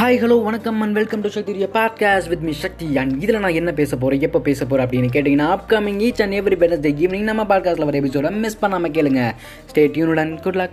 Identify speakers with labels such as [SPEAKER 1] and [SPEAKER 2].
[SPEAKER 1] Hi hello வணக்கம் and welcome to Shakti podcast with me Shakti and இதில் நான் என்ன பேச போகிறேன் எப்போ பேச போகிறேன் அப்படின்னு கேட்டிங்கன்னா upcoming each and every Wednesday evening நம்ம பாட்காஸ்ட்டில் வர எபிசோட மிஸ் பண்ணாமல் கேளுங்க. Stay tuned and good luck